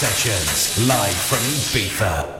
Sessions, live from Ibiza.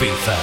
Ibiza.